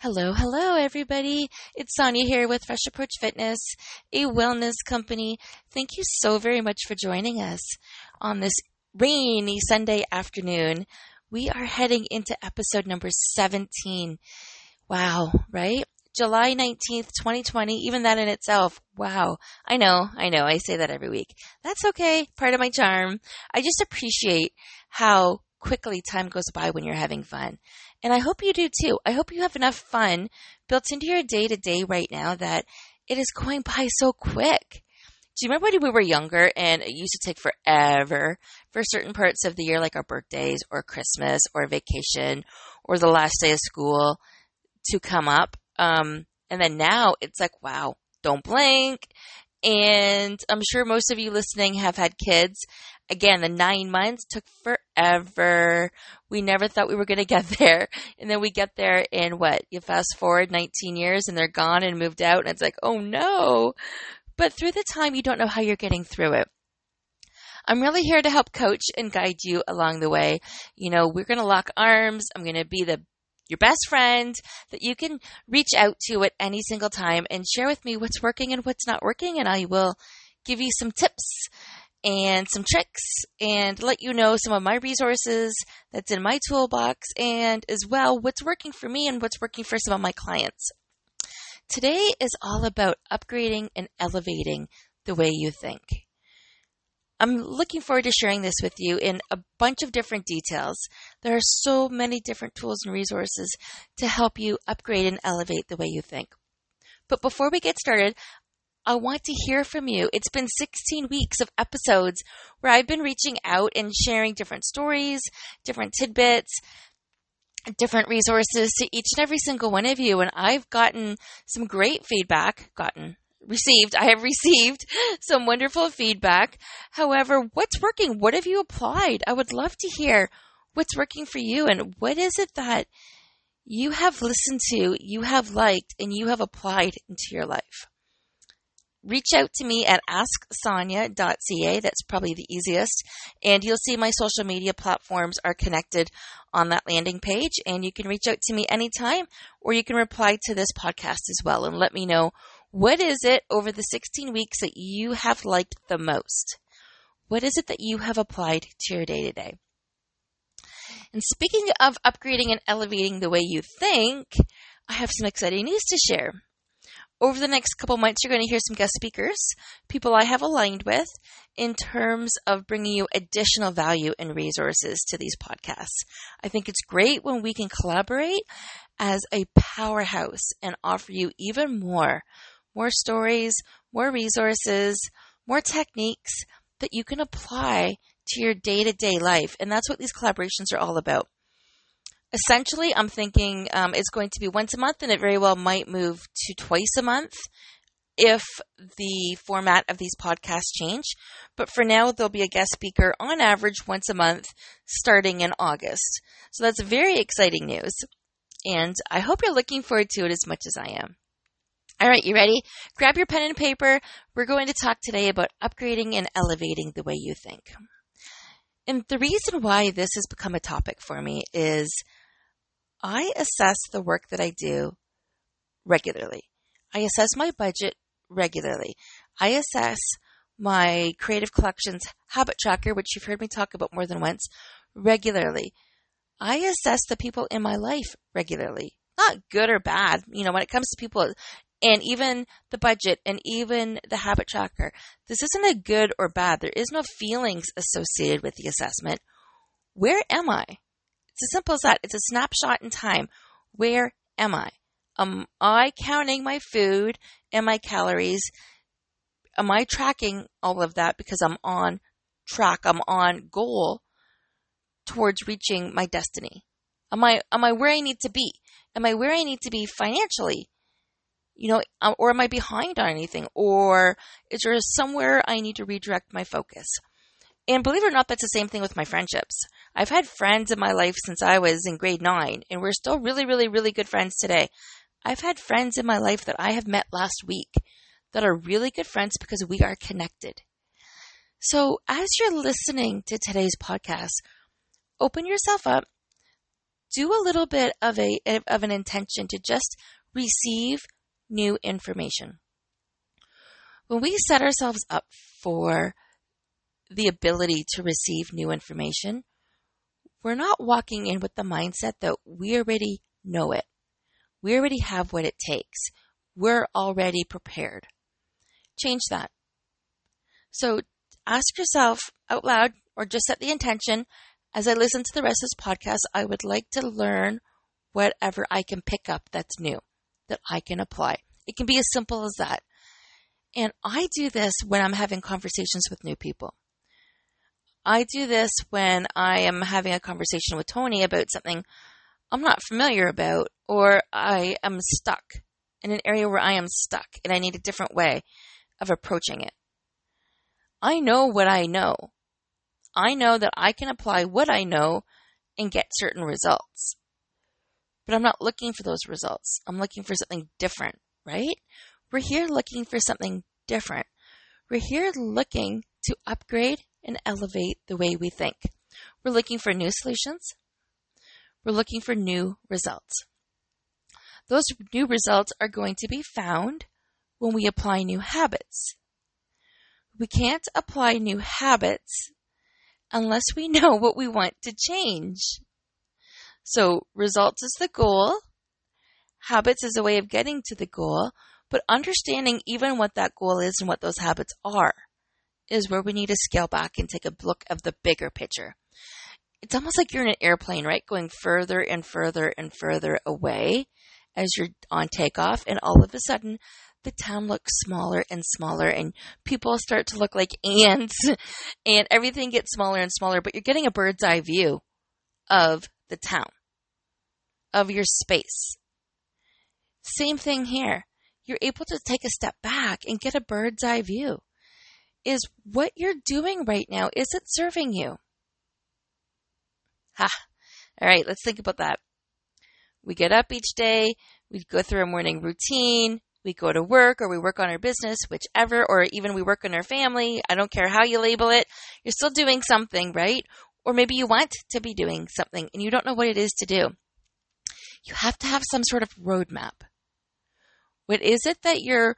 Hello, hello, everybody. It's Sonia here with Fresh Approach Fitness, a wellness company. Thank you so very much for joining us on this rainy Sunday afternoon. We are heading into episode number 17. Wow, right? July 19th, 2020, even that in itself. Wow. I know, I know, I say that every week. That's okay. Part of my charm. I just appreciate how quickly time goes by when you're having fun. And I hope you do too. I hope you have enough fun built into your day to day right now that it is going by so quick. Do you remember when we were younger and it used to take forever for certain parts of the year, like our birthdays or Christmas or vacation or the last day of school to come up? Um, and then now it's like, wow, don't blink. And I'm sure most of you listening have had kids. Again, the nine months took forever. We never thought we were going to get there. And then we get there in what? You fast forward 19 years and they're gone and moved out. And it's like, oh no. But through the time, you don't know how you're getting through it. I'm really here to help coach and guide you along the way. You know, we're going to lock arms. I'm going to be the your best friend that you can reach out to at any single time and share with me what's working and what's not working. And I will give you some tips and some tricks and let you know some of my resources that's in my toolbox and as well what's working for me and what's working for some of my clients. Today is all about upgrading and elevating the way you think. I'm looking forward to sharing this with you in a bunch of different details. There are so many different tools and resources to help you upgrade and elevate the way you think. But before we get started, I want to hear from you. It's been 16 weeks of episodes where I've been reaching out and sharing different stories, different tidbits, different resources to each and every single one of you. And I've gotten some great feedback, gotten, received, I have received some wonderful feedback. However, what's working? What have you applied? I would love to hear what's working for you and what is it that you have listened to, you have liked, and you have applied into your life. Reach out to me at asksonia.ca. That's probably the easiest. And you'll see my social media platforms are connected on that landing page. And you can reach out to me anytime, or you can reply to this podcast as well and let me know what is it over the 16 weeks that you have liked the most? What is it that you have applied to your day to day? And speaking of upgrading and elevating the way you think, I have some exciting news to share. Over the next couple months, you're going to hear some guest speakers, people I have aligned with, in terms of bringing you additional value and resources to these podcasts. I think it's great when we can collaborate as a powerhouse and offer you even more more stories, more resources, more techniques that you can apply to your day to day life. And that's what these collaborations are all about. Essentially, I'm thinking um, it's going to be once a month, and it very well might move to twice a month if the format of these podcasts change. But for now, there'll be a guest speaker on average once a month starting in August. So that's very exciting news. And I hope you're looking forward to it as much as I am. All right, you ready? Grab your pen and paper. We're going to talk today about upgrading and elevating the way you think. And the reason why this has become a topic for me is I assess the work that I do regularly. I assess my budget regularly. I assess my Creative Collections habit tracker, which you've heard me talk about more than once, regularly. I assess the people in my life regularly. Not good or bad. You know, when it comes to people, and even the budget and even the habit tracker. This isn't a good or bad. There is no feelings associated with the assessment. Where am I? It's as simple as that. It's a snapshot in time. Where am I? Am I counting my food and my calories? Am I tracking all of that because I'm on track? I'm on goal towards reaching my destiny. Am I, am I where I need to be? Am I where I need to be financially? You know, um, or am I behind on anything? Or is there somewhere I need to redirect my focus? And believe it or not, that's the same thing with my friendships. I've had friends in my life since I was in grade nine, and we're still really, really, really good friends today. I've had friends in my life that I have met last week that are really good friends because we are connected. So as you're listening to today's podcast, open yourself up do a little bit of a of an intention to just receive new information. When we set ourselves up for the ability to receive new information, we're not walking in with the mindset that we already know it. We already have what it takes. We're already prepared. Change that. So ask yourself out loud or just set the intention as I listen to the rest of this podcast, I would like to learn whatever I can pick up that's new that I can apply. It can be as simple as that. And I do this when I'm having conversations with new people. I do this when I am having a conversation with Tony about something I'm not familiar about, or I am stuck in an area where I am stuck and I need a different way of approaching it. I know what I know. I know that I can apply what I know and get certain results. But I'm not looking for those results. I'm looking for something different, right? We're here looking for something different. We're here looking to upgrade and elevate the way we think. We're looking for new solutions. We're looking for new results. Those new results are going to be found when we apply new habits. We can't apply new habits unless we know what we want to change. So, results is the goal, habits is a way of getting to the goal, but understanding even what that goal is and what those habits are is where we need to scale back and take a look of the bigger picture. It's almost like you're in an airplane, right? Going further and further and further away as you're on takeoff, and all of a sudden, the town looks smaller and smaller, and people start to look like ants, and everything gets smaller and smaller, but you're getting a bird's eye view of the town, of your space. Same thing here. You're able to take a step back and get a bird's eye view is what you're doing right now, is it serving you? Ha. All right, let's think about that. We get up each day, we go through a morning routine, we go to work or we work on our business, whichever, or even we work on our family. I don't care how you label it. You're still doing something, right? Or maybe you want to be doing something and you don't know what it is to do. You have to have some sort of roadmap. What is it that you're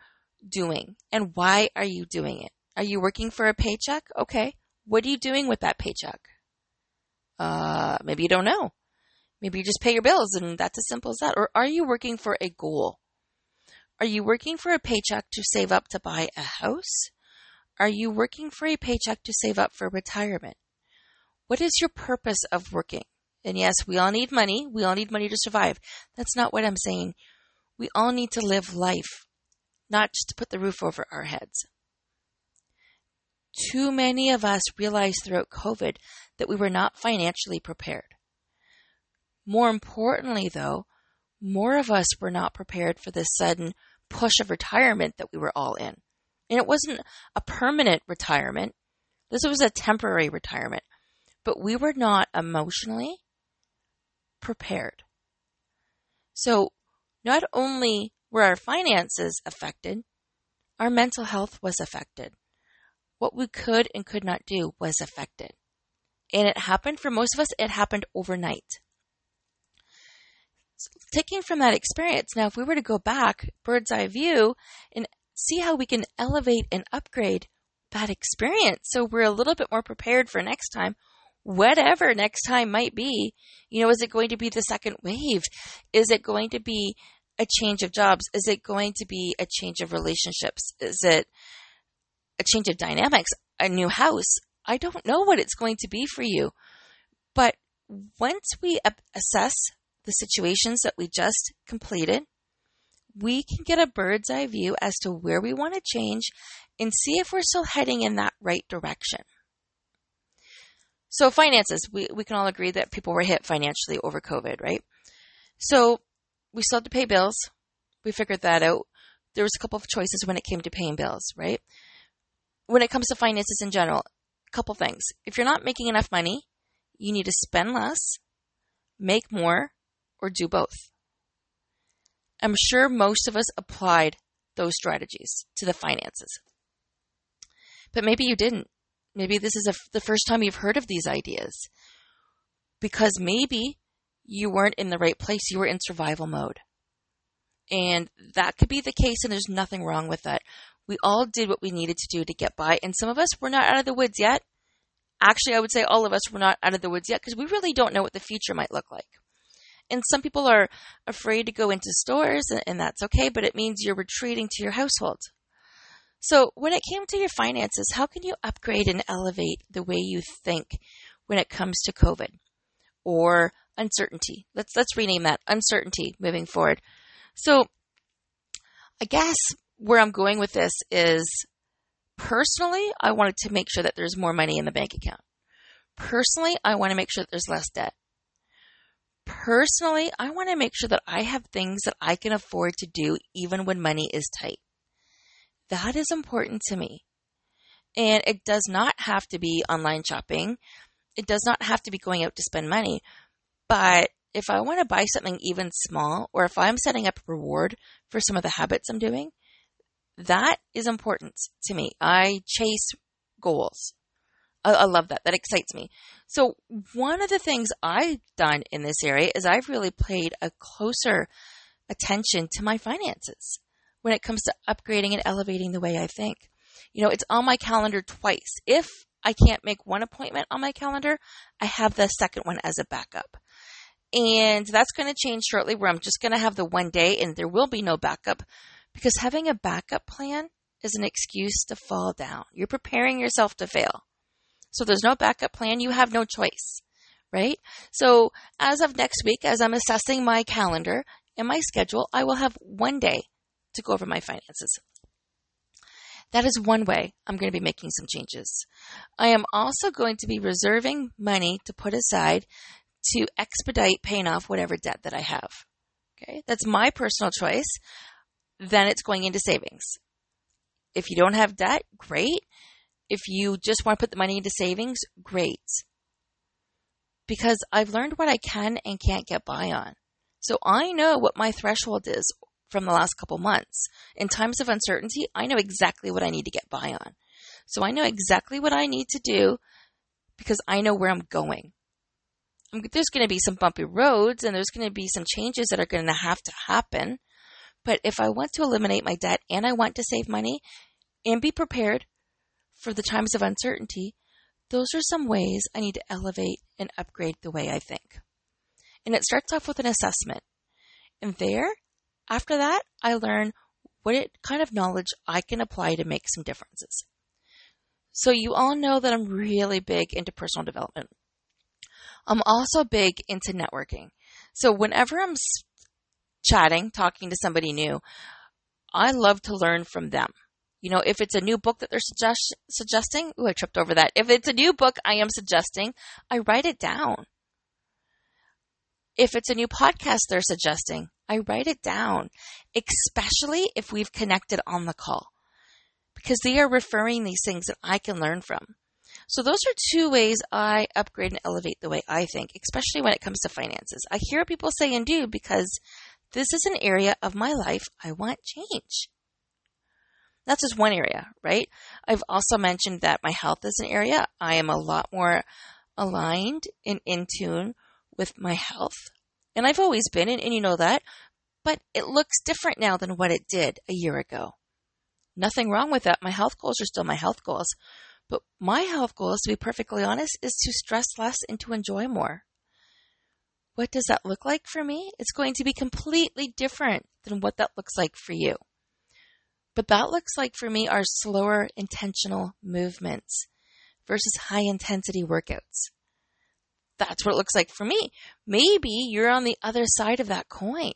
doing and why are you doing it? Are you working for a paycheck? Okay. What are you doing with that paycheck? Uh, maybe you don't know. Maybe you just pay your bills and that's as simple as that. Or are you working for a goal? Are you working for a paycheck to save up to buy a house? Are you working for a paycheck to save up for retirement? What is your purpose of working? And yes, we all need money. We all need money to survive. That's not what I'm saying. We all need to live life, not just to put the roof over our heads. Too many of us realized throughout COVID that we were not financially prepared. More importantly, though, more of us were not prepared for this sudden push of retirement that we were all in. And it wasn't a permanent retirement. This was a temporary retirement. But we were not emotionally prepared. So not only were our finances affected, our mental health was affected what we could and could not do was affected. And it happened for most of us, it happened overnight. taking from that experience, now if we were to go back, bird's eye view, and see how we can elevate and upgrade that experience so we're a little bit more prepared for next time, whatever next time might be. You know, is it going to be the second wave? Is it going to be a change of jobs? Is it going to be a change of relationships? Is it a change of dynamics, a new house. I don't know what it's going to be for you. But once we assess the situations that we just completed, we can get a bird's eye view as to where we want to change and see if we're still heading in that right direction. So, finances, we, we can all agree that people were hit financially over COVID, right? So, we still had to pay bills. We figured that out. There was a couple of choices when it came to paying bills, right? when it comes to finances in general, a couple things. If you're not making enough money, you need to spend less, make more, or do both. I'm sure most of us applied those strategies to the finances. But maybe you didn't. Maybe this is a, the first time you've heard of these ideas. Because maybe you weren't in the right place. You were in survival mode. And that could be the case, and there's nothing wrong with that. We all did what we needed to do to get by, and some of us were not out of the woods yet. Actually, I would say all of us were not out of the woods yet because we really don't know what the future might look like. And some people are afraid to go into stores, and that's okay, but it means you're retreating to your household. So, when it came to your finances, how can you upgrade and elevate the way you think when it comes to COVID or uncertainty? Let's let's rename that uncertainty moving forward. So, I guess where I'm going with this is personally, I wanted to make sure that there's more money in the bank account. Personally, I want to make sure that there's less debt. Personally, I want to make sure that I have things that I can afford to do even when money is tight. That is important to me. And it does not have to be online shopping. It does not have to be going out to spend money. But if I want to buy something even small, or if I'm setting up a reward for some of the habits I'm doing, that is important to me. I chase goals. I, I, love that. That excites me. So one of the things I've done in this area is I've really paid a closer attention to my finances when it comes to upgrading and elevating the way I think. You know, it's on my calendar twice. If I can't make one appointment on my calendar, I have the second one as a backup. And that's going to change shortly where I'm just going to have the one day and there will be no backup because having a backup plan is an excuse to fall down. You're preparing yourself to fail. So there's no backup plan. You have no choice, right? So as of next week, as I'm assessing my calendar and my schedule, I will have one day to go over my finances. That is one way I'm going to be making some changes. I am also going to be reserving money to put aside to expedite paying off whatever debt that I have. Okay, that's my personal choice. Then it's going into savings. If you don't have debt, great. If you just want to put the money into savings, great. Because I've learned what I can and can't get by on. So I know what my threshold is from the last couple months. In times of uncertainty, I know exactly what I need to get by on. So I know exactly what I need to do because I know where I'm going um, there's going to be some bumpy roads and there's going to be some changes that are going to have to happen. But if I want to eliminate my debt and I want to save money and be prepared for the times of uncertainty, those are some ways I need to elevate and upgrade the way I think. And it starts off with an assessment. And there, after that, I learn what kind of knowledge I can apply to make some differences. So you all know that I'm really big into personal development. I'm also big into networking. So whenever I'm chatting, talking to somebody new, I love to learn from them. You know, if it's a new book that they're suggest- suggesting, ooh, I tripped over that. If it's a new book I am suggesting, I write it down. If it's a new podcast they're suggesting, I write it down, especially if we've connected on the call, because they are referring these things that I can learn from. So those are two ways I upgrade and elevate the way I think, especially when it comes to finances. I hear people say and do because this is an area of my life I want change. That's just one area, right? I've also mentioned that my health is an area I am a lot more aligned and in tune with my health. And I've always been, and, and you know that, but it looks different now than what it did a year ago. Nothing wrong with that. My health goals are still my health goals. But my health goal, to be perfectly honest, is to stress less and to enjoy more. What does that look like for me? It's going to be completely different than what that looks like for you. But that looks like for me are slower intentional movements versus high intensity workouts. That's what it looks like for me. Maybe you're on the other side of that coin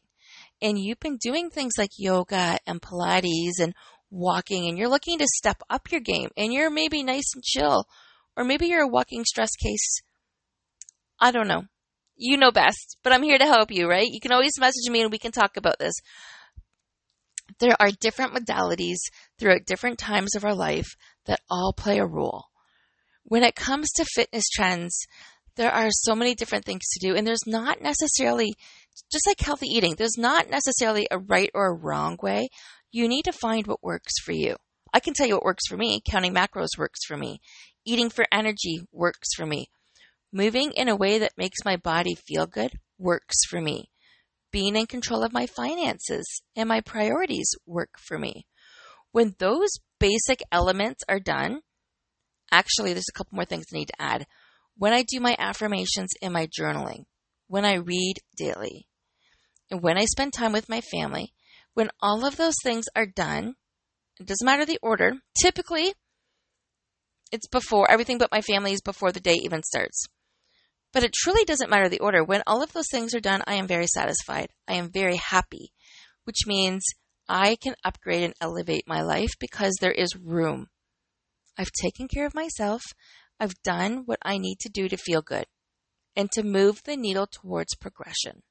and you've been doing things like yoga and Pilates and walking and you're looking to step up your game and you're maybe nice and chill, or maybe you're a walking stress case. I don't know. You know best, but I'm here to help you, right? You can always message me and we can talk about this. There are different modalities throughout different times of our life that all play a role. When it comes to fitness trends, there are so many different things to do, and there's not necessarily, just like healthy eating, there's not necessarily a right or a wrong way you need to find what works for you. I can tell you what works for me. Counting macros works for me. Eating for energy works for me. Moving in a way that makes my body feel good works for me. Being in control of my finances and my priorities work for me. When those basic elements are done, actually, there's a couple more things I need to add. When I do my affirmations in my journaling, when I read daily, and when I spend time with my family, when all of those things are done, it doesn't matter the order. Typically, it's before everything but my family is before the day even starts. But it truly doesn't matter the order. When all of those things are done, I am very satisfied. I am very happy, which means I can upgrade and elevate my life because there is room. I've taken care of myself. I've done what I need to do to feel good and to move the needle towards progression.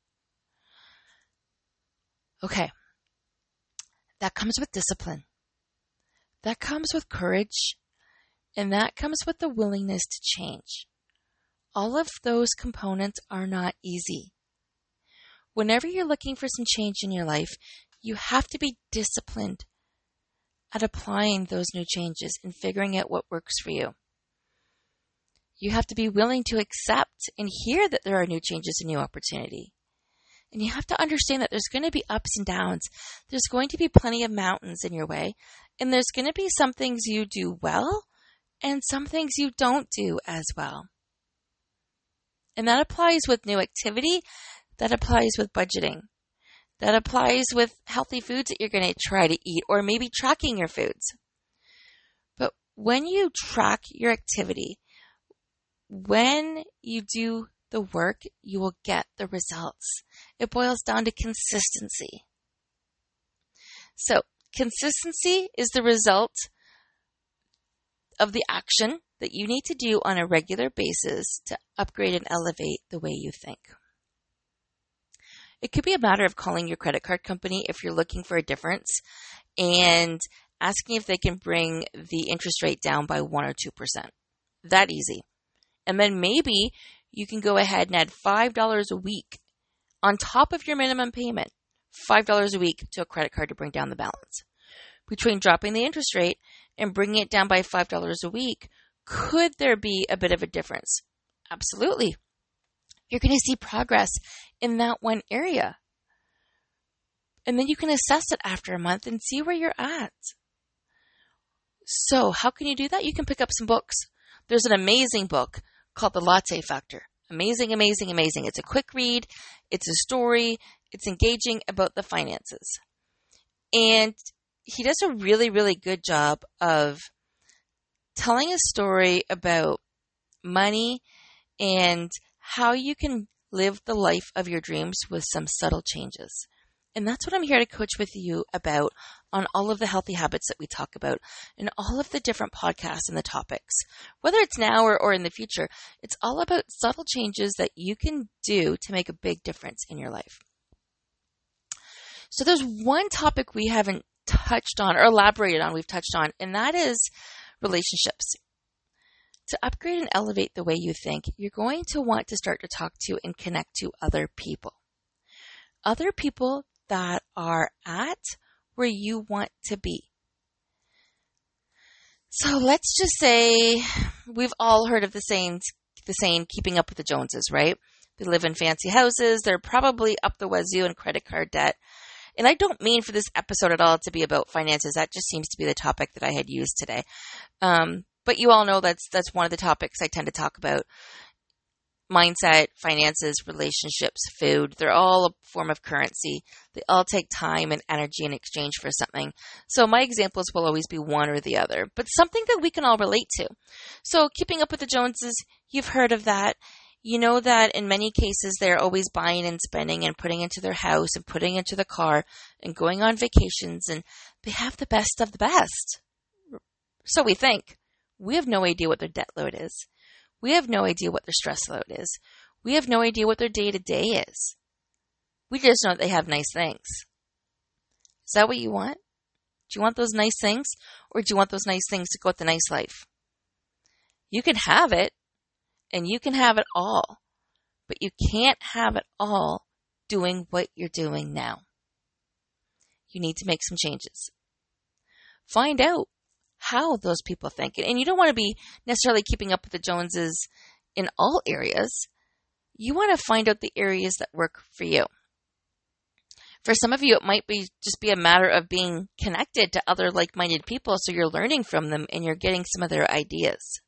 Okay. That comes with discipline. That comes with courage. And that comes with the willingness to change. All of those components are not easy. Whenever you're looking for some change in your life, you have to be disciplined at applying those new changes and figuring out what works for you. You have to be willing to accept and hear that there are new changes and new opportunity. And you have to understand that there's going to be ups and downs. There's going to be plenty of mountains in your way. And there's going to be some things you do well and some things you don't do as well. And that applies with new activity. That applies with budgeting. That applies with healthy foods that you're going to try to eat or maybe tracking your foods. But when you track your activity, when you do the work, you will get the results. It boils down to consistency. So, consistency is the result of the action that you need to do on a regular basis to upgrade and elevate the way you think. It could be a matter of calling your credit card company if you're looking for a difference and asking if they can bring the interest rate down by 1 or 2%. That easy. And then maybe you can go ahead and add $5 a week on top of your minimum payment. $5 a week to a credit card to bring down the balance. Between dropping the interest rate and bringing it down by $5 a week, could there be a bit of a difference? Absolutely you're going to see progress in that one area. And then you can assess it after a month and see where you're at. So, how can you do that? You can pick up some books. There's an amazing book called The Latte Factor. Amazing, amazing, amazing. It's a quick read, it's a story, it's engaging about the finances. And he does a really, really good job of telling a story about money and how you can live the life of your dreams with some subtle changes. And that's what I'm here to coach with you about on all of the healthy habits that we talk about and all of the different podcasts and the topics. Whether it's now or, or in the future, it's all about subtle changes that you can do to make a big difference in your life. So there's one topic we haven't touched on or elaborated on, we've touched on, and that is relationships. To upgrade and elevate the way you think, you're going to want to start to talk to and connect to other people. Other people that are at where you want to be. So let's just say we've all heard of the saying, the saying, keeping up with the Joneses, right? They live in fancy houses. They're probably up the wazoo in credit card debt. And I don't mean for this episode at all to be about finances. That just seems to be the topic that I had used today. Um, but you all know that's that's one of the topics I tend to talk about. Mindset, finances, relationships, food, they're all a form of currency. They all take time and energy in exchange for something. So my examples will always be one or the other, but something that we can all relate to. So keeping up with the Joneses, you've heard of that. You know that in many cases they're always buying and spending and putting into their house and putting into the car and going on vacations and they have the best of the best. So we think. We have no idea what their debt load is. We have no idea what their stress load is. We have no idea what their day to day is. We just know that they have nice things. Is that what you want? Do you want those nice things or do you want those nice things to go with the nice life? You can have it and you can have it all, but you can't have it all doing what you're doing now. You need to make some changes. Find out how those people think. And you don't want to be necessarily keeping up with the Joneses in all areas. you want to find out the areas that work for you. For some of you, it might be just be a matter of being connected to other like-minded people so you're learning from them and you're getting some of their ideas.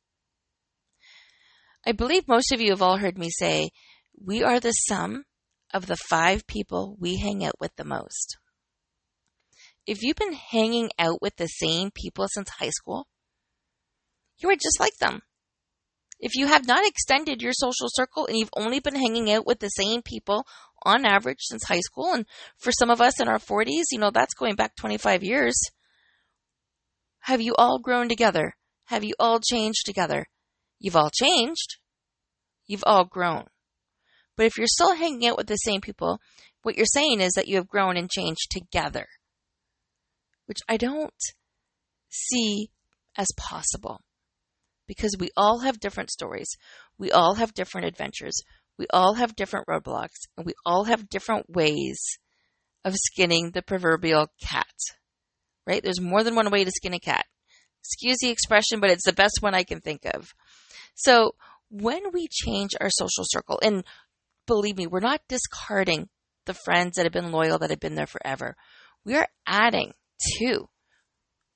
I believe most of you have all heard me say, we are the sum of the five people we hang out with the most. If you've been hanging out with the same people since high school, you are just like them. If you have not extended your social circle and you've only been hanging out with the same people on average since high school, and for some of us in our 40s, you know, that's going back 25 years, have you all grown together? Have you all changed together? You've all changed. You've all grown. But if you're still hanging out with the same people, what you're saying is that you have grown and changed together, which I don't see as possible because we all have different stories. We all have different adventures. We all have different roadblocks and we all have different ways of skinning the proverbial cat. Right? There's more than one way to skin a cat. Excuse the expression, but it's the best one I can think of. So when we change our social circle, and believe me, we're not discarding the friends that have been loyal, that have been there forever. We are adding to.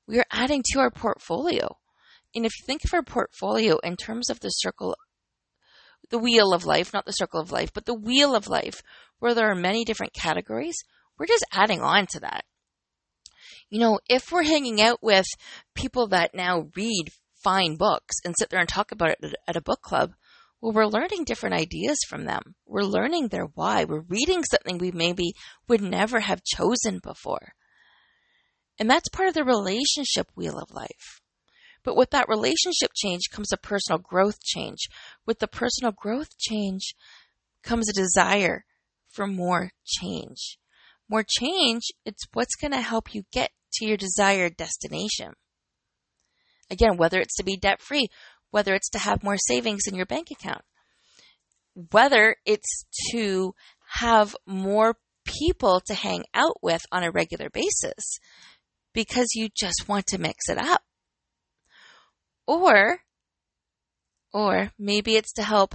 We are adding to our portfolio. And if you think of our portfolio in terms of the circle, the wheel of life, not the circle of life, but the wheel of life, where there are many different categories, we're just adding on to that. You know, if we're hanging out with people that now read fine books and sit there and talk about it at a book club, well, we're learning different ideas from them. We're learning their why. We're reading something we maybe would never have chosen before. And that's part of the relationship wheel of life. But with that relationship change comes a personal growth change. With the personal growth change comes a desire for more change. More change, it's what's going to help you get to your desired destination. Again, whether it's to be debt free, whether it's to have more savings in your bank account, whether it's to have more people to hang out with on a regular basis because you just want to mix it up. Or, or maybe it's to help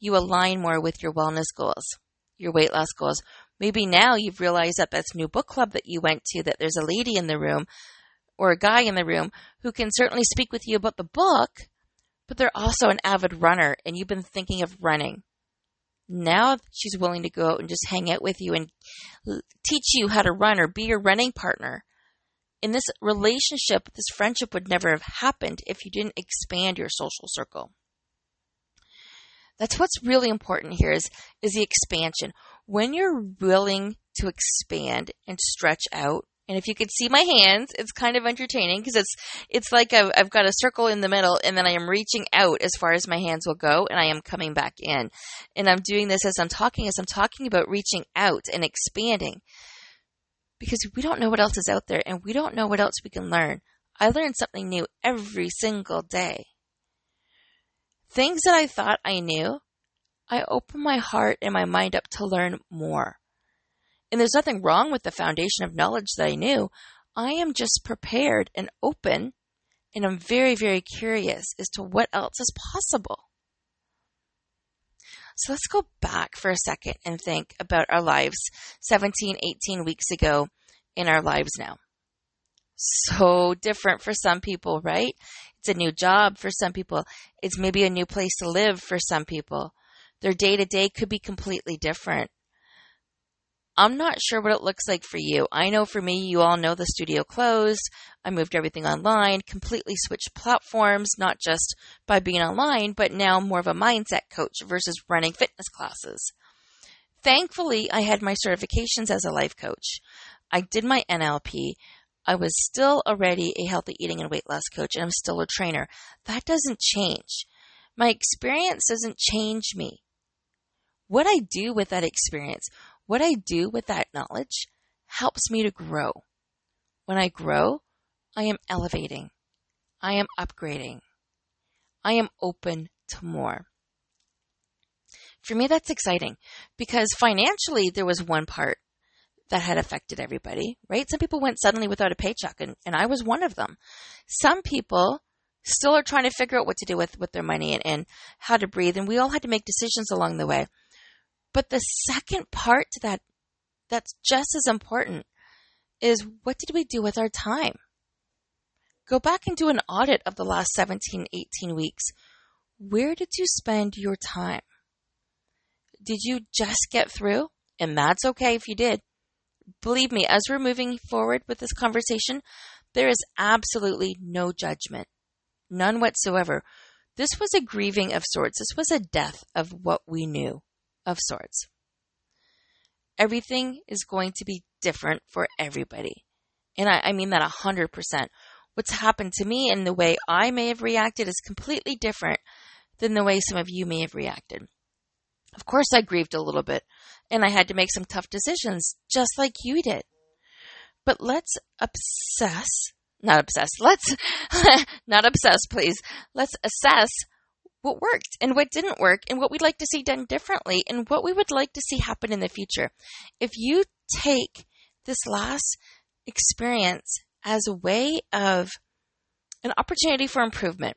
you align more with your wellness goals, your weight loss goals. Maybe now you've realized that that's new book club that you went to, that there's a lady in the room or a guy in the room who can certainly speak with you about the book, but they're also an avid runner and you've been thinking of running. Now she's willing to go out and just hang out with you and teach you how to run or be your running partner. And this relationship, this friendship would never have happened if you didn't expand your social circle. That's what's really important here is, is the expansion. When you're willing to expand and stretch out, and if you could see my hands, it's kind of entertaining because it's it's like I've, I've got a circle in the middle, and then I am reaching out as far as my hands will go, and I am coming back in. And I'm doing this as I'm talking, as I'm talking about reaching out and expanding because we don't know what else is out there and we don't know what else we can learn. I learn something new every single day. Things that I thought I knew, I open my heart and my mind up to learn more. And there's nothing wrong with the foundation of knowledge that I knew. I am just prepared and open, and I'm very, very curious as to what else is possible. So let's go back for a second and think about our lives 17, 18 weeks ago in our lives now. So different for some people, right? It's a new job for some people. It's maybe a new place to live for some people. Their day to day could be completely different. I'm not sure what it looks like for you. I know for me, you all know the studio closed. I moved everything online, completely switched platforms, not just by being online, but now more of a mindset coach versus running fitness classes. Thankfully, I had my certifications as a life coach. I did my NLP. I was still already a healthy eating and weight loss coach, and I'm still a trainer. That doesn't change. My experience doesn't change me. What I do with that experience, what I do with that knowledge helps me to grow. When I grow, I am elevating. I am upgrading. I am open to more. For me, that's exciting because financially, there was one part that had affected everybody, right? Some people went suddenly without a paycheck, and, and I was one of them. Some people still are trying to figure out what to do with, with their money and, and how to breathe, and we all had to make decisions along the way. But the second part to that, that's just as important, is what did we do with our time? Go back and do an audit of the last 17, 18 weeks. Where did you spend your time? Did you just get through? And that's okay if you did. Believe me, as we're moving forward with this conversation, there is absolutely no judgment. None whatsoever. This was a grieving of sorts. This was a death of what we knew of sorts. Everything is going to be different for everybody. And I, I mean that 100%. What's happened to me and the way I may have reacted is completely different than the way some of you may have reacted. Of course, I grieved a little bit and I had to make some tough decisions, just like you did. But let's obsess, not obsess, let's, not obsess, please. Let's assess what worked and what didn't work and what we'd like to see done differently and what we would like to see happen in the future. If you take this last experience as a way of an opportunity for improvement,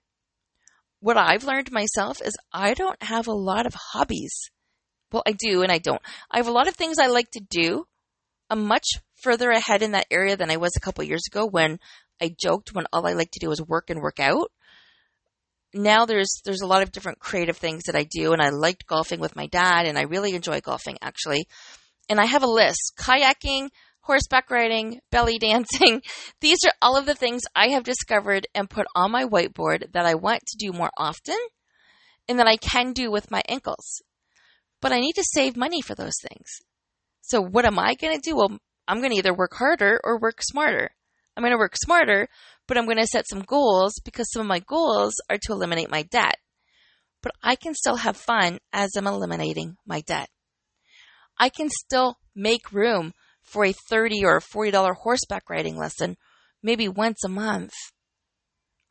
what I've learned myself is I don't have a lot of hobbies. Well, I do and I don't. I have a lot of things I like to do. I'm much further ahead in that area than I was a couple years ago when I joked when all I like to do is work and work out. Now there's there's a lot of different creative things that I do and I liked golfing with my dad and I really enjoy golfing actually. And I have a list. Kayaking, horseback riding, belly dancing. These are all of the things I have discovered and put on my whiteboard that I want to do more often and that I can do with my ankles. But I need to save money for those things. So what am I going to do? Well, I'm going to either work harder or work smarter. I'm going to work smarter, but I'm going to set some goals because some of my goals are to eliminate my debt. But I can still have fun as I'm eliminating my debt. I can still make room for a 30 or $40 horseback riding lesson maybe once a month.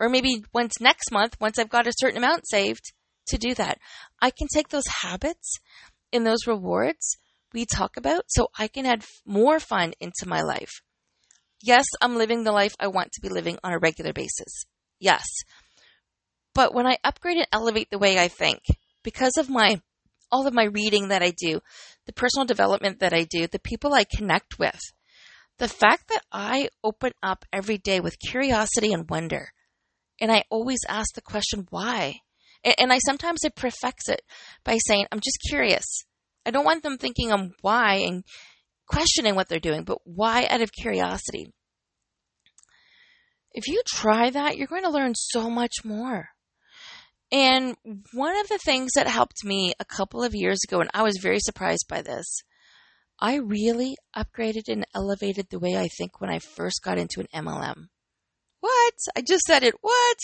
Or maybe once next month, once I've got a certain amount saved to do that. I can take those habits and those rewards we talk about so I can add more fun into my life. Yes, I'm living the life I want to be living on a regular basis. Yes. But when I upgrade and elevate the way I think, because of my all of my reading that I do, the personal development that I do, the people I connect with. The fact that I open up every day with curiosity and wonder, and I always ask the question, why? And I sometimes I prefix it by saying, I'm just curious. I don't want them thinking I'm why and questioning what they're doing, but why out of curiosity. If you try that, you're going to learn so much more. And one of the things that helped me a couple of years ago, and I was very surprised by this, I really upgraded and elevated the way I think when I first got into an MLM. What? I just said it. What?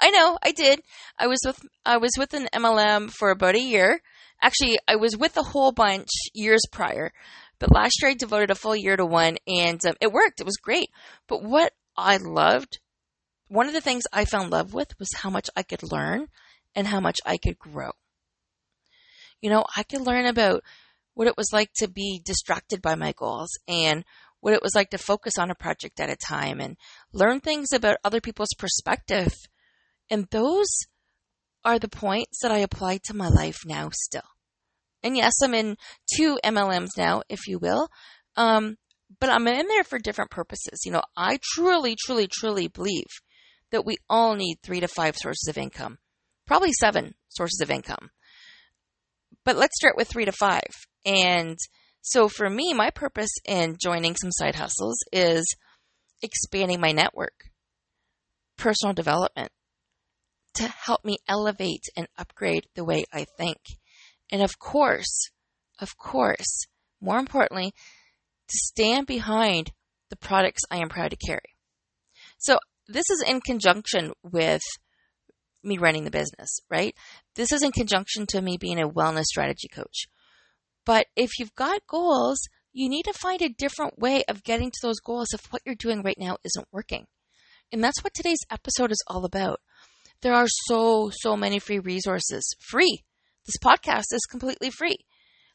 I know, I did. I was with I was with an MLM for about a year. Actually, I was with a whole bunch years prior, but last year I devoted a full year to one, and um, it worked. It was great. But what I loved one of the things I found love with was how much I could learn and how much I could grow. You know, I could learn about what it was like to be distracted by my goals and what it was like to focus on a project at a time and learn things about other people's perspective. And those are the points that I apply to my life now still. And yes, I'm in two MLMs now, if you will. Um, but I'm in there for different purposes. You know, I truly, truly, truly believe that we all need three to five sources of income, probably seven sources of income. But let's start with three to five. And so for me, my purpose in joining some side hustles is expanding my network, personal development to help me elevate and upgrade the way I think. And of course, of course, more importantly, to stand behind the products I am proud to carry. So this is in conjunction with me running the business, right? This is in conjunction to me being a wellness strategy coach. But if you've got goals, you need to find a different way of getting to those goals if what you're doing right now isn't working. And that's what today's episode is all about. There are so, so many free resources. Free. This podcast is completely free.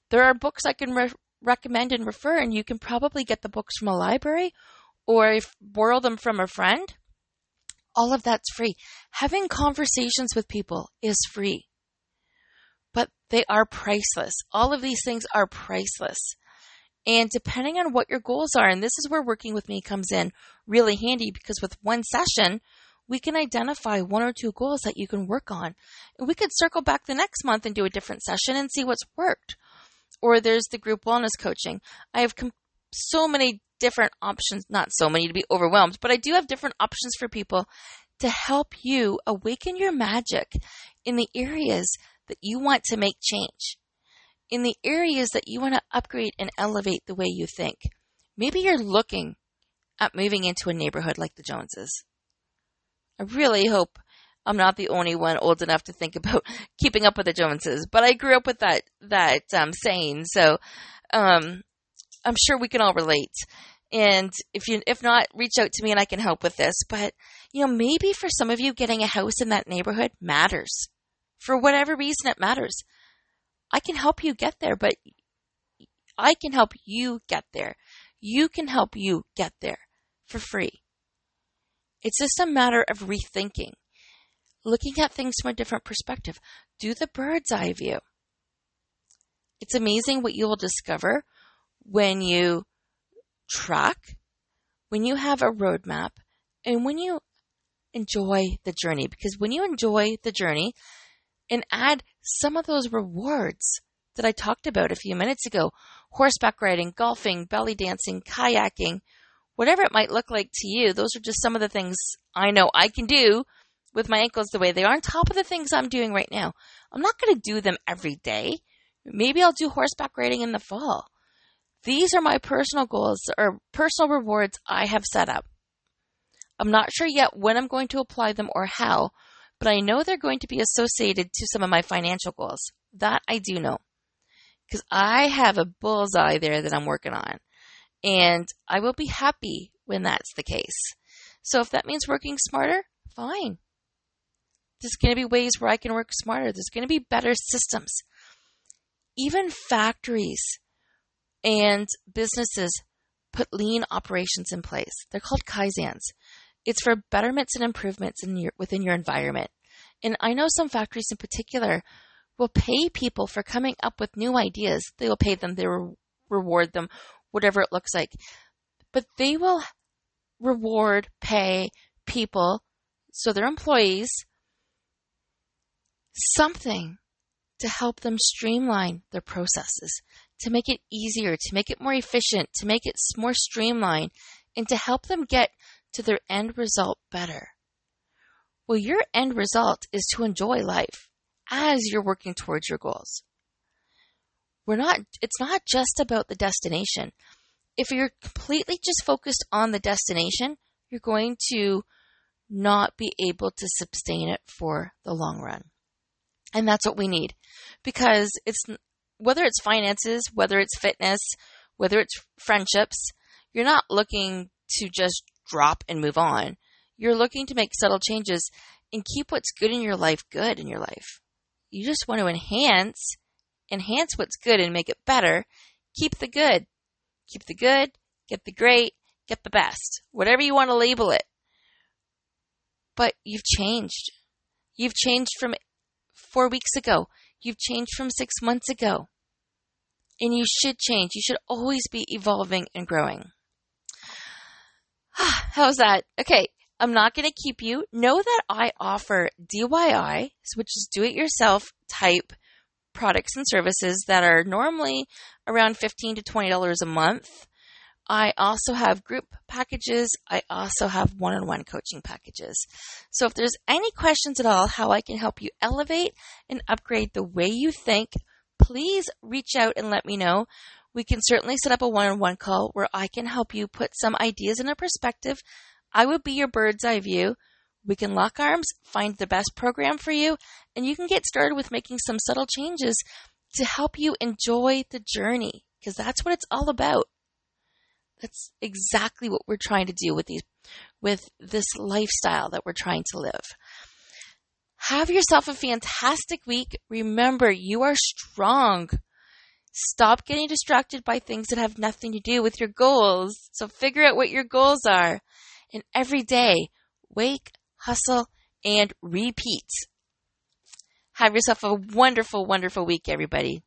There are books I can re- recommend and refer, and you can probably get the books from a library or borrow them from a friend all of that's free. Having conversations with people is free. but they are priceless. All of these things are priceless. And depending on what your goals are, and this is where working with me comes in really handy because with one session, we can identify one or two goals that you can work on. We could circle back the next month and do a different session and see what's worked. Or there's the group wellness coaching. I have com- so many different options, not so many to be overwhelmed, but I do have different options for people to help you awaken your magic in the areas that you want to make change in the areas that you want to upgrade and elevate the way you think. Maybe you're looking at moving into a neighborhood like the Joneses. I really hope I'm not the only one old enough to think about keeping up with the Joneses, but I grew up with that that um, saying, so um, I'm sure we can all relate. And if you if not, reach out to me and I can help with this. But you know, maybe for some of you, getting a house in that neighborhood matters. For whatever reason, it matters. I can help you get there, but I can help you get there. You can help you get there for free. It's just a matter of rethinking, looking at things from a different perspective. Do the bird's eye view. It's amazing what you will discover when you track, when you have a roadmap, and when you enjoy the journey. Because when you enjoy the journey, and add some of those rewards that I talked about a few minutes ago horseback riding, golfing, belly dancing, kayaking, whatever it might look like to you. Those are just some of the things I know I can do with my ankles the way they are on top of the things I'm doing right now. I'm not going to do them every day. Maybe I'll do horseback riding in the fall. These are my personal goals or personal rewards I have set up. I'm not sure yet when I'm going to apply them or how, but I know they're going to be associated to some of my financial goals. That I do know. Because I have a bullseye there that I'm working on. And I will be happy when that's the case. So if that means working smarter, fine. There's going to be ways where I can work smarter. There's going to be better systems. Even factories and businesses put lean operations in place. They're called kaizens. It's for betterments and improvements in your, within your environment. And I know some factories in particular will pay people for coming up with new ideas. They will pay them, they will reward them, whatever it looks like. But they will reward, pay people, so their employees, something to help them streamline their processes, to make it easier, to make it more efficient, to make it more streamlined, and to help them get to their end result better? Well, your end result is to enjoy life as you're working towards your goals. We're not, it's not just about the destination. If you're completely just focused on the destination, you're going to not be able to sustain it for the long run. And that's what we need because it's whether it's finances, whether it's fitness, whether it's friendships, you're not looking to just drop and move on. You're looking to make subtle changes and keep what's good in your life good in your life. You just want to enhance, enhance what's good and make it better. Keep the good. Keep the good, get the great, get the best. Whatever you want to label it. But you've changed. You've changed from four weeks ago. You've changed from six months ago. And you should change. You should always be evolving and growing. How's that? Okay, I'm not going to keep you. Know that I offer DIY, which is do it yourself type products and services that are normally around 15 to $20 a month. I also have group packages. I also have one on one coaching packages. So if there's any questions at all how I can help you elevate and upgrade the way you think, please reach out and let me know. We can certainly set up a one on one call where I can help you put some ideas in a perspective. I would be your bird's eye view. We can lock arms, find the best program for you, and you can get started with making some subtle changes to help you enjoy the journey because that's what it's all about. That's exactly what we're trying to do with these with this lifestyle that we're trying to live. Have yourself a fantastic week. Remember, you are strong. Stop getting distracted by things that have nothing to do with your goals. So figure out what your goals are. And every day, wake, hustle, and repeat. Have yourself a wonderful, wonderful week, everybody.